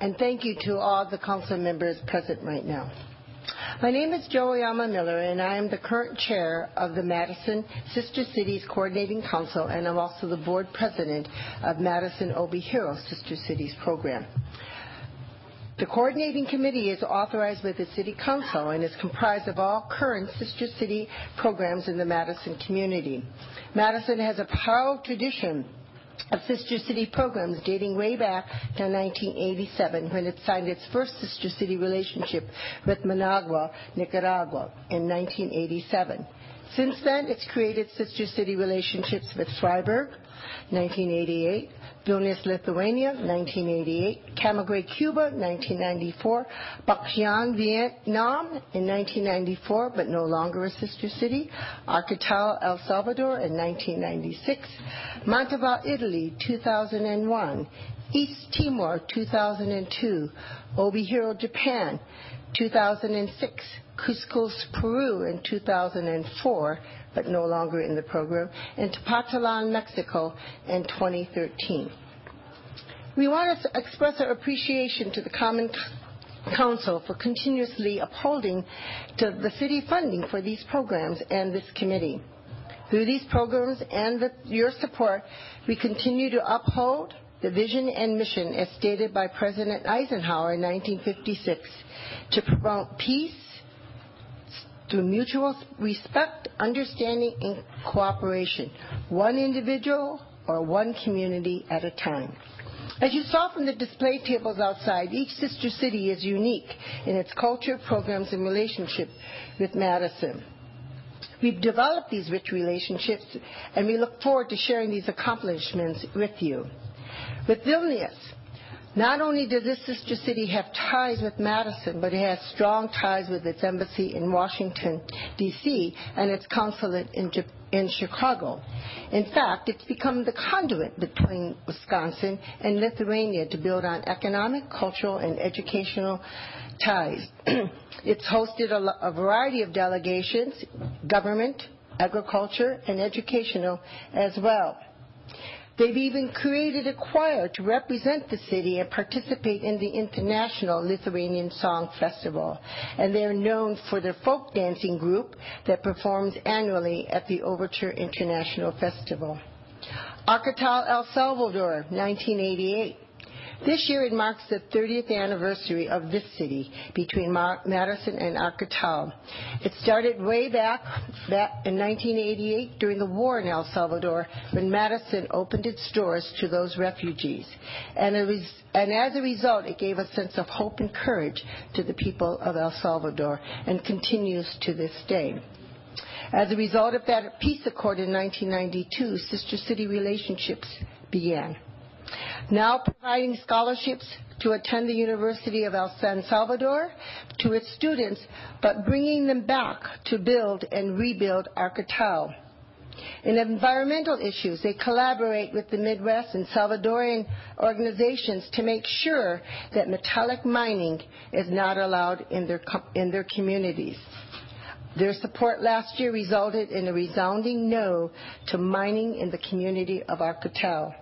and thank you to all the council members present right now. My name is Joeyama Miller, and I am the current chair of the Madison Sister Cities Coordinating Council, and I'm also the board president of Madison Obi Obihiro Sister Cities program. The coordinating committee is authorized by the City Council and is comprised of all current Sister City programs in the Madison community. Madison has a proud tradition of Sister City programs dating way back to 1987 when it signed its first Sister City relationship with Managua, Nicaragua in 1987. Since then, it's created Sister City relationships with Freiburg, 1988, Vilnius, Lithuania, 1988, Camagüey, Cuba, 1994, Bachian, Vietnam in 1994, but no longer a sister city, Arcatao, El Salvador in 1996, Mantova, Italy, 2001, East Timor, 2002, Obihiro, Japan, 2006, Cusco, Peru in 2004, but no longer in the program, and Tepatitlán, Mexico in 2013. We want to express our appreciation to the Common Council for continuously upholding the city funding for these programs and this committee. Through these programs and with your support, we continue to uphold the vision and mission as stated by President Eisenhower in 1956 to promote peace, through mutual respect, understanding, and cooperation, one individual or one community at a time. As you saw from the display tables outside, each sister city is unique in its culture, programs, and relationship with Madison. We've developed these rich relationships, and we look forward to sharing these accomplishments with you. With Vilnius, not only does this sister city have ties with Madison, but it has strong ties with its embassy in Washington, D.C., and its consulate in, in Chicago. In fact, it's become the conduit between Wisconsin and Lithuania to build on economic, cultural, and educational ties. it's hosted a, a variety of delegations, government, agriculture, and educational as well. They've even created a choir to represent the city and participate in the International Lithuanian Song Festival. And they're known for their folk dancing group that performs annually at the Overture International Festival. Arcatao, El Salvador, 1988. This year it marks the 30th anniversary of this city between Madison and Arcatao. It started way back, back in 1988 during the war in El Salvador when Madison opened its doors to those refugees. And, was, and as a result, it gave a sense of hope and courage to the people of El Salvador and continues to this day. As a result of that peace accord in 1992, sister city relationships began now providing scholarships to attend the University of El San Salvador to its students, but bringing them back to build and rebuild Arcatao. In environmental issues, they collaborate with the Midwest and Salvadorian organizations to make sure that metallic mining is not allowed in their, in their communities. Their support last year resulted in a resounding no to mining in the community of Arcatao.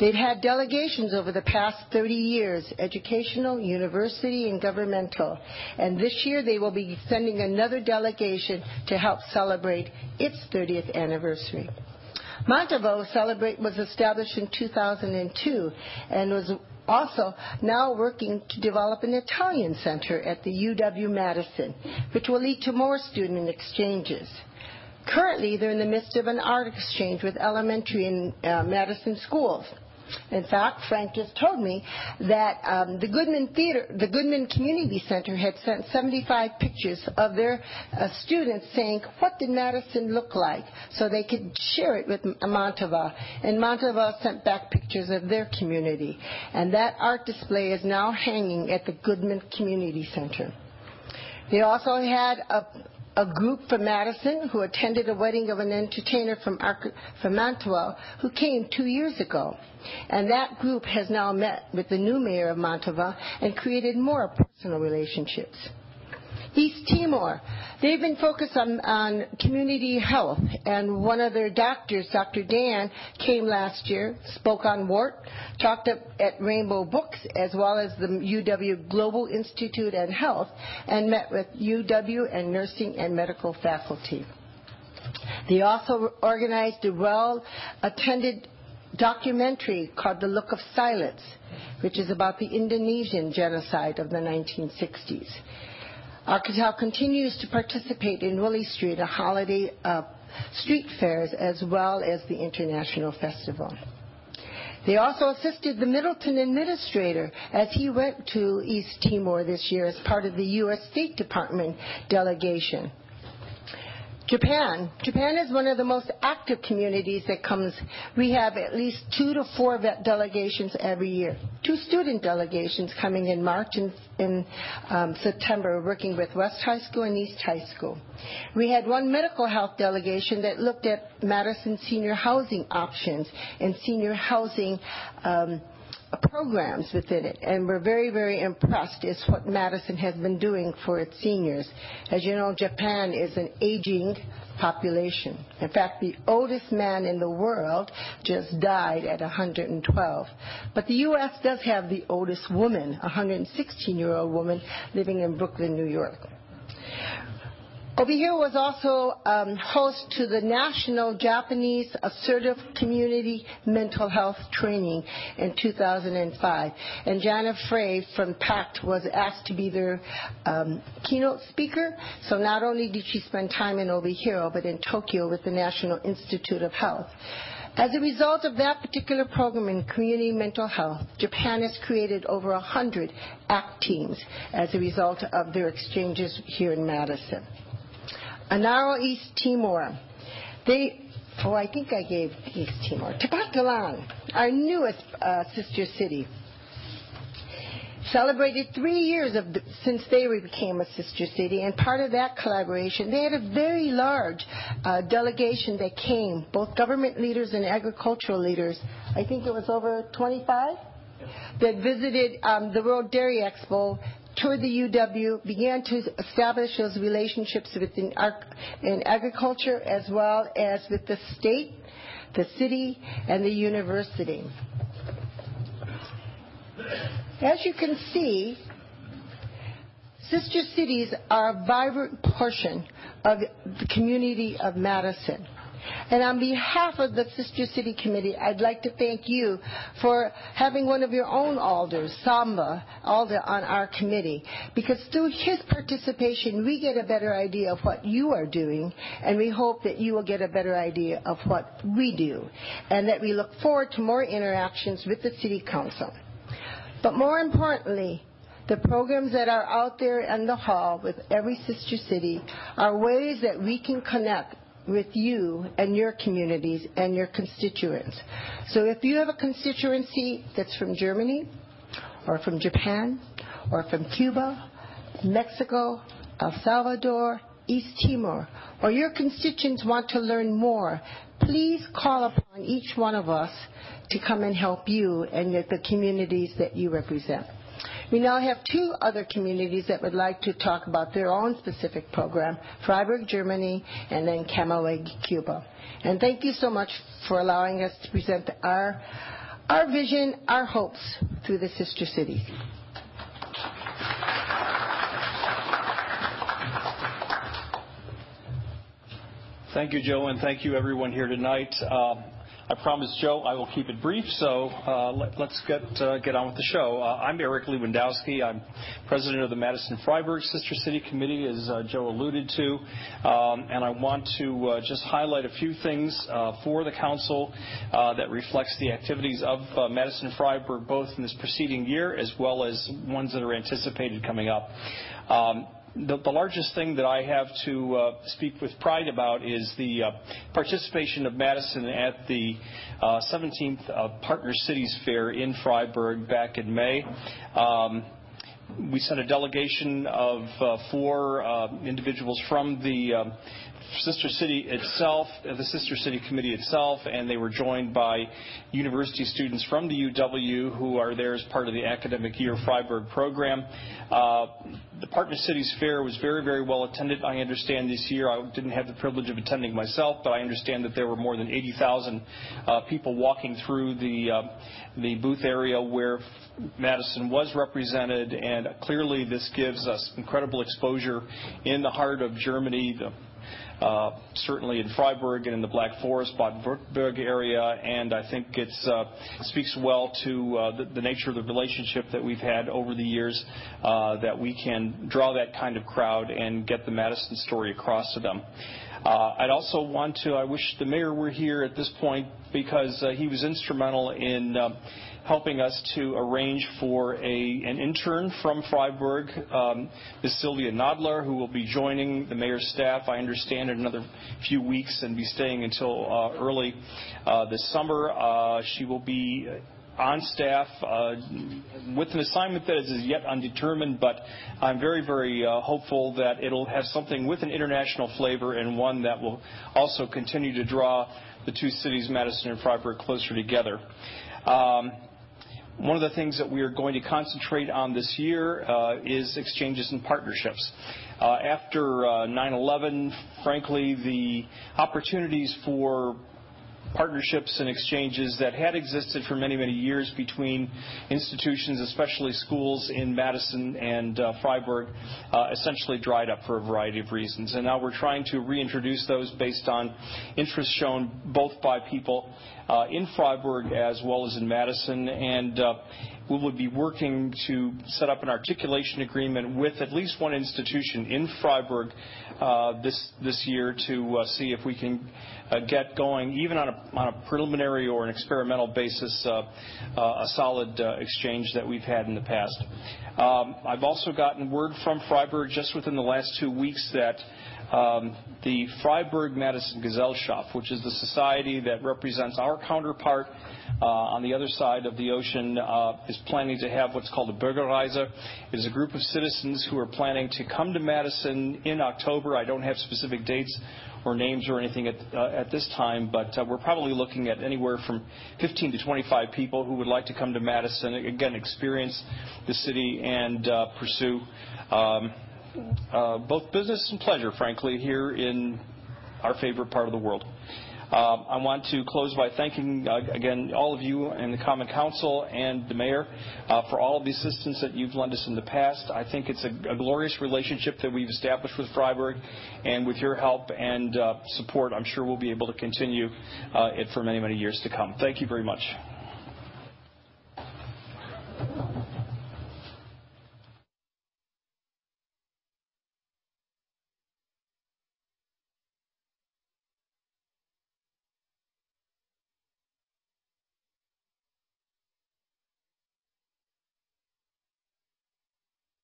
They've had delegations over the past 30 years, educational, university, and governmental. And this year they will be sending another delegation to help celebrate its 30th anniversary. Celebrate was established in 2002 and was also now working to develop an Italian center at the UW-Madison, which will lead to more student exchanges. Currently, they're in the midst of an art exchange with elementary and uh, Madison schools. In fact, Frank just told me that um, the Goodman Theater, the Goodman Community Center had sent 75 pictures of their uh, students saying, what did Madison look like? So they could share it with Mantova. And Mantova sent back pictures of their community. And that art display is now hanging at the Goodman Community Center. They also had a, a group from Madison who attended a wedding of an entertainer from, from Mantua who came two years ago. And that group has now met with the new mayor of Mantova and created more personal relationships. East Timor, they've been focused on, on community health, and one of their doctors, Dr. Dan, came last year, spoke on WORT, talked at Rainbow Books, as well as the UW Global Institute and Health, and met with UW and nursing and medical faculty. They also organized a well-attended documentary called The Look of Silence, which is about the Indonesian genocide of the 1960s. Arcatao continues to participate in Willie Street, a holiday street fairs, as well as the International Festival. They also assisted the Middleton administrator as he went to East Timor this year as part of the U.S. State Department delegation. Japan. Japan is one of the most active communities that comes. We have at least two to four vet delegations every year. Two student delegations coming in March and in um, September, working with West High School and East High School. We had one medical health delegation that looked at Madison senior housing options and senior housing um, programs within it, and we're very, very impressed is what Madison has been doing for its seniors. As you know, Japan is an aging population. In fact, the oldest man in the world just died at 112. But the U.S. does have the oldest woman, a 116-year-old woman living in Brooklyn, New York. Obihiro was also um, host to the National Japanese Assertive Community Mental Health Training in 2005. And Jana Frey from PACT was asked to be their um, keynote speaker. So not only did she spend time in Obihiro, but in Tokyo with the National Institute of Health. As a result of that particular program in community mental health, Japan has created over 100 ACT teams as a result of their exchanges here in Madison. Ainaro East Timor. They, oh, I think I gave East Timor. Tepatitlán, our newest uh, sister city, celebrated three years of the, since they became a sister city, and part of that collaboration, they had a very large uh, delegation that came, both government leaders and agricultural leaders. I think it was over 25 that visited um, the World Dairy Expo toured the UW, began to establish those relationships within in agriculture as well as with the state, the city, and the university. As you can see, sister cities are a vibrant portion of the community of Madison. And on behalf of the Sister City Committee, I'd like to thank you for having one of your own alders, Samba Baldeh, on our committee. Because through his participation, we get a better idea of what you are doing, and we hope that you will get a better idea of what we do, and that we look forward to more interactions with the City Council. But more importantly, the programs that are out there in the hall with every sister city are ways that we can connect with you and your communities and your constituents. So if you have a constituency that's from Germany or from Japan or from Cuba, Mexico, El Salvador, East Timor, or your constituents want to learn more, please call upon each one of us to come and help you and the communities that you represent. We now have two other communities that would like to talk about their own specific program, Freiburg, Germany, and then Camagüey, Cuba. And thank you so much for allowing us to present our, our vision, our hopes through the sister cities. Thank you, Joe, and thank you everyone here tonight. Um, I promised Joe I will keep it brief, so uh, let, us get uh, get on with the show. Uh, I'm Eric Lewandowski. I'm president of the Madison Freiburg Sister City Committee, as Joe alluded to, um, and I want to just highlight a few things for the council that reflects the activities of Madison Freiburg, both in this preceding year as well as ones that are anticipated coming up. Um, the, largest thing that I have to uh, speak with pride about is the uh, participation of Madison at the uh, 17th uh, Partner Cities Fair in Freiburg back in May. Um, we sent a delegation of uh, four uh, individuals from the Sister City itself, the Sister City Committee itself, and they were joined by university students from the UW who are there as part of the academic year Freiburg program. Uh, the Partner Cities Fair was very, very well attended. I understand this year. I didn't have the privilege of attending myself, but I understand that there were more than 80,000 uh, people walking through the uh, the booth area where Madison was represented, and clearly this gives us incredible exposure in the heart of Germany, the uh, certainly in Freiburg and in the Black Forest, Baden-Württemberg area, and I think it uh, speaks well to uh, the, the, nature of the relationship that we've had over the years, uh, that we can draw that kind of crowd and get the Madison story across to them. Uh, I'd also want to, I wish the mayor were here at this point because uh, he was instrumental in helping us to arrange for a, an intern from Freiburg, um, Ms. Sylvia Nadler, who will be joining the mayor's staff, I understand, in another few weeks and be staying until uh, early this summer. She will be on staff uh, with an assignment that is yet undetermined, but I'm very, very uh, hopeful that it'll have something with an international flavor and one that will also continue to draw the two cities, Madison and Freiburg, closer together. Um, one of the things that we are going to concentrate on this year uh, is exchanges and partnerships. Uh, after 9/11, uh, frankly, the opportunities for partnerships and exchanges that had existed for many, many years between institutions, especially schools in Madison and uh, Freiburg, uh, essentially dried up for a variety of reasons. And now we're trying to reintroduce those based on interest shown both by people uh, in Freiburg as well as in Madison. And uh, we will be working to set up an articulation agreement with at least one institution in Freiburg uh, this this year to uh, see if we can uh, get going, even on a, on a preliminary or an experimental basis, a solid exchange that we've had in the past. Um, I've also gotten word from Freiburg just within the last two weeks that um, the Freiburg Madison Gesellschaft, which is the society that represents our counterpart uh, on the other side of the ocean, uh, is planning to have what's called a Bürgerreise. It is a group of citizens who are planning to come to Madison in October. I don't have specific dates or names or anything at, uh, this time, but uh, we're probably looking at anywhere from 15 to 25 people who would like to come to Madison, again, experience the city and uh, pursue um, both business and pleasure, frankly, here in our favorite part of the world. Uh, I want to close by thanking, uh, again, all of you and the Common Council and the Mayor uh, for all of the assistance that you've lent us in the past. I think it's a, glorious relationship that we've established with Freiburg, and with your help and uh, support, I'm sure we'll be able to continue it for many, many years to come. Thank you very much.